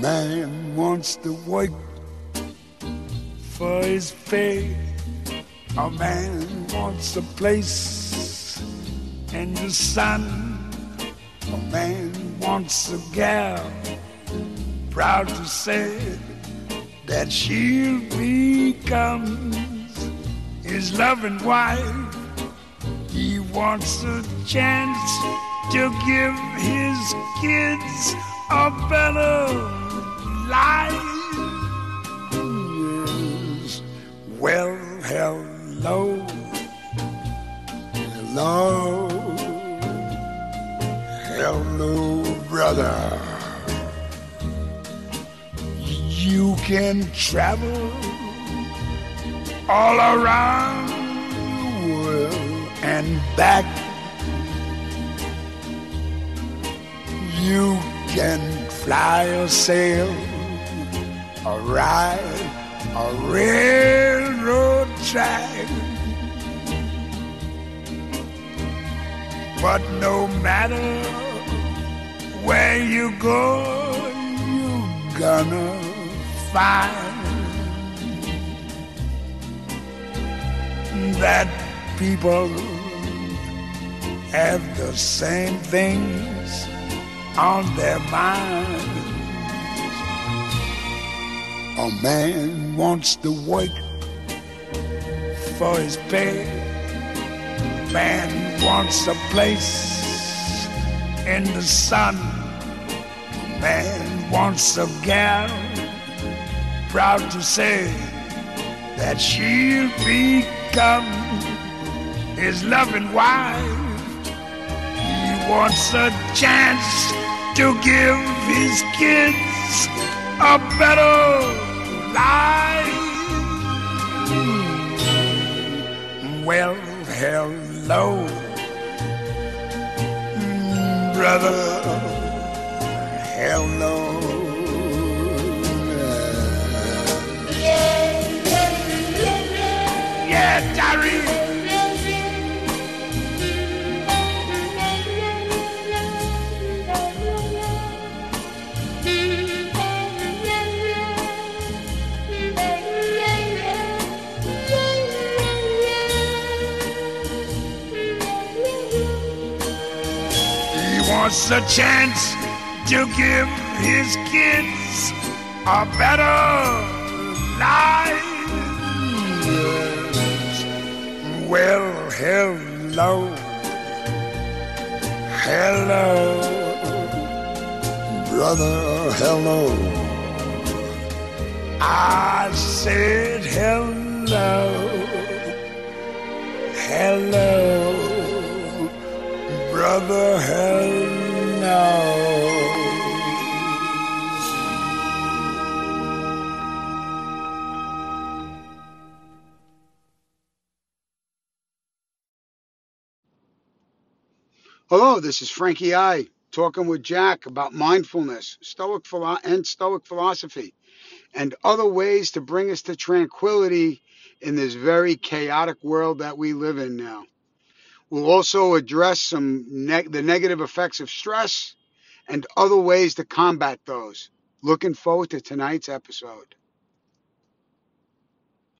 man wants to work for his pay. A man wants a place in the sun. A man wants a gal, proud to say that she becomes his loving wife. He wants a chance to give his kids a better hello, hello, brother. You can travel all around the world and back. You can fly or sail or ride a railroad But no matter where you go, you're gonna find that people have the same things on their minds. A man wants to work for his pay. Man wants a place in the sun. Man wants a gal proud to say that she'll become his loving wife. He wants a chance to give his kids a better life. Well, hello, brother. Hello. Yeah, Darry. Wants a chance to give his kids a better life. Well, hello, hello, brother, hello. I said hello, hello, brother, hello. Hello, this is Frankie I talking with Jack about mindfulness, Stoic philo- and Stoic philosophy, and other ways to bring us to tranquility in this very chaotic world that we live in now. We'll also address some the negative effects of stress and other ways to combat those. Looking forward to tonight's episode.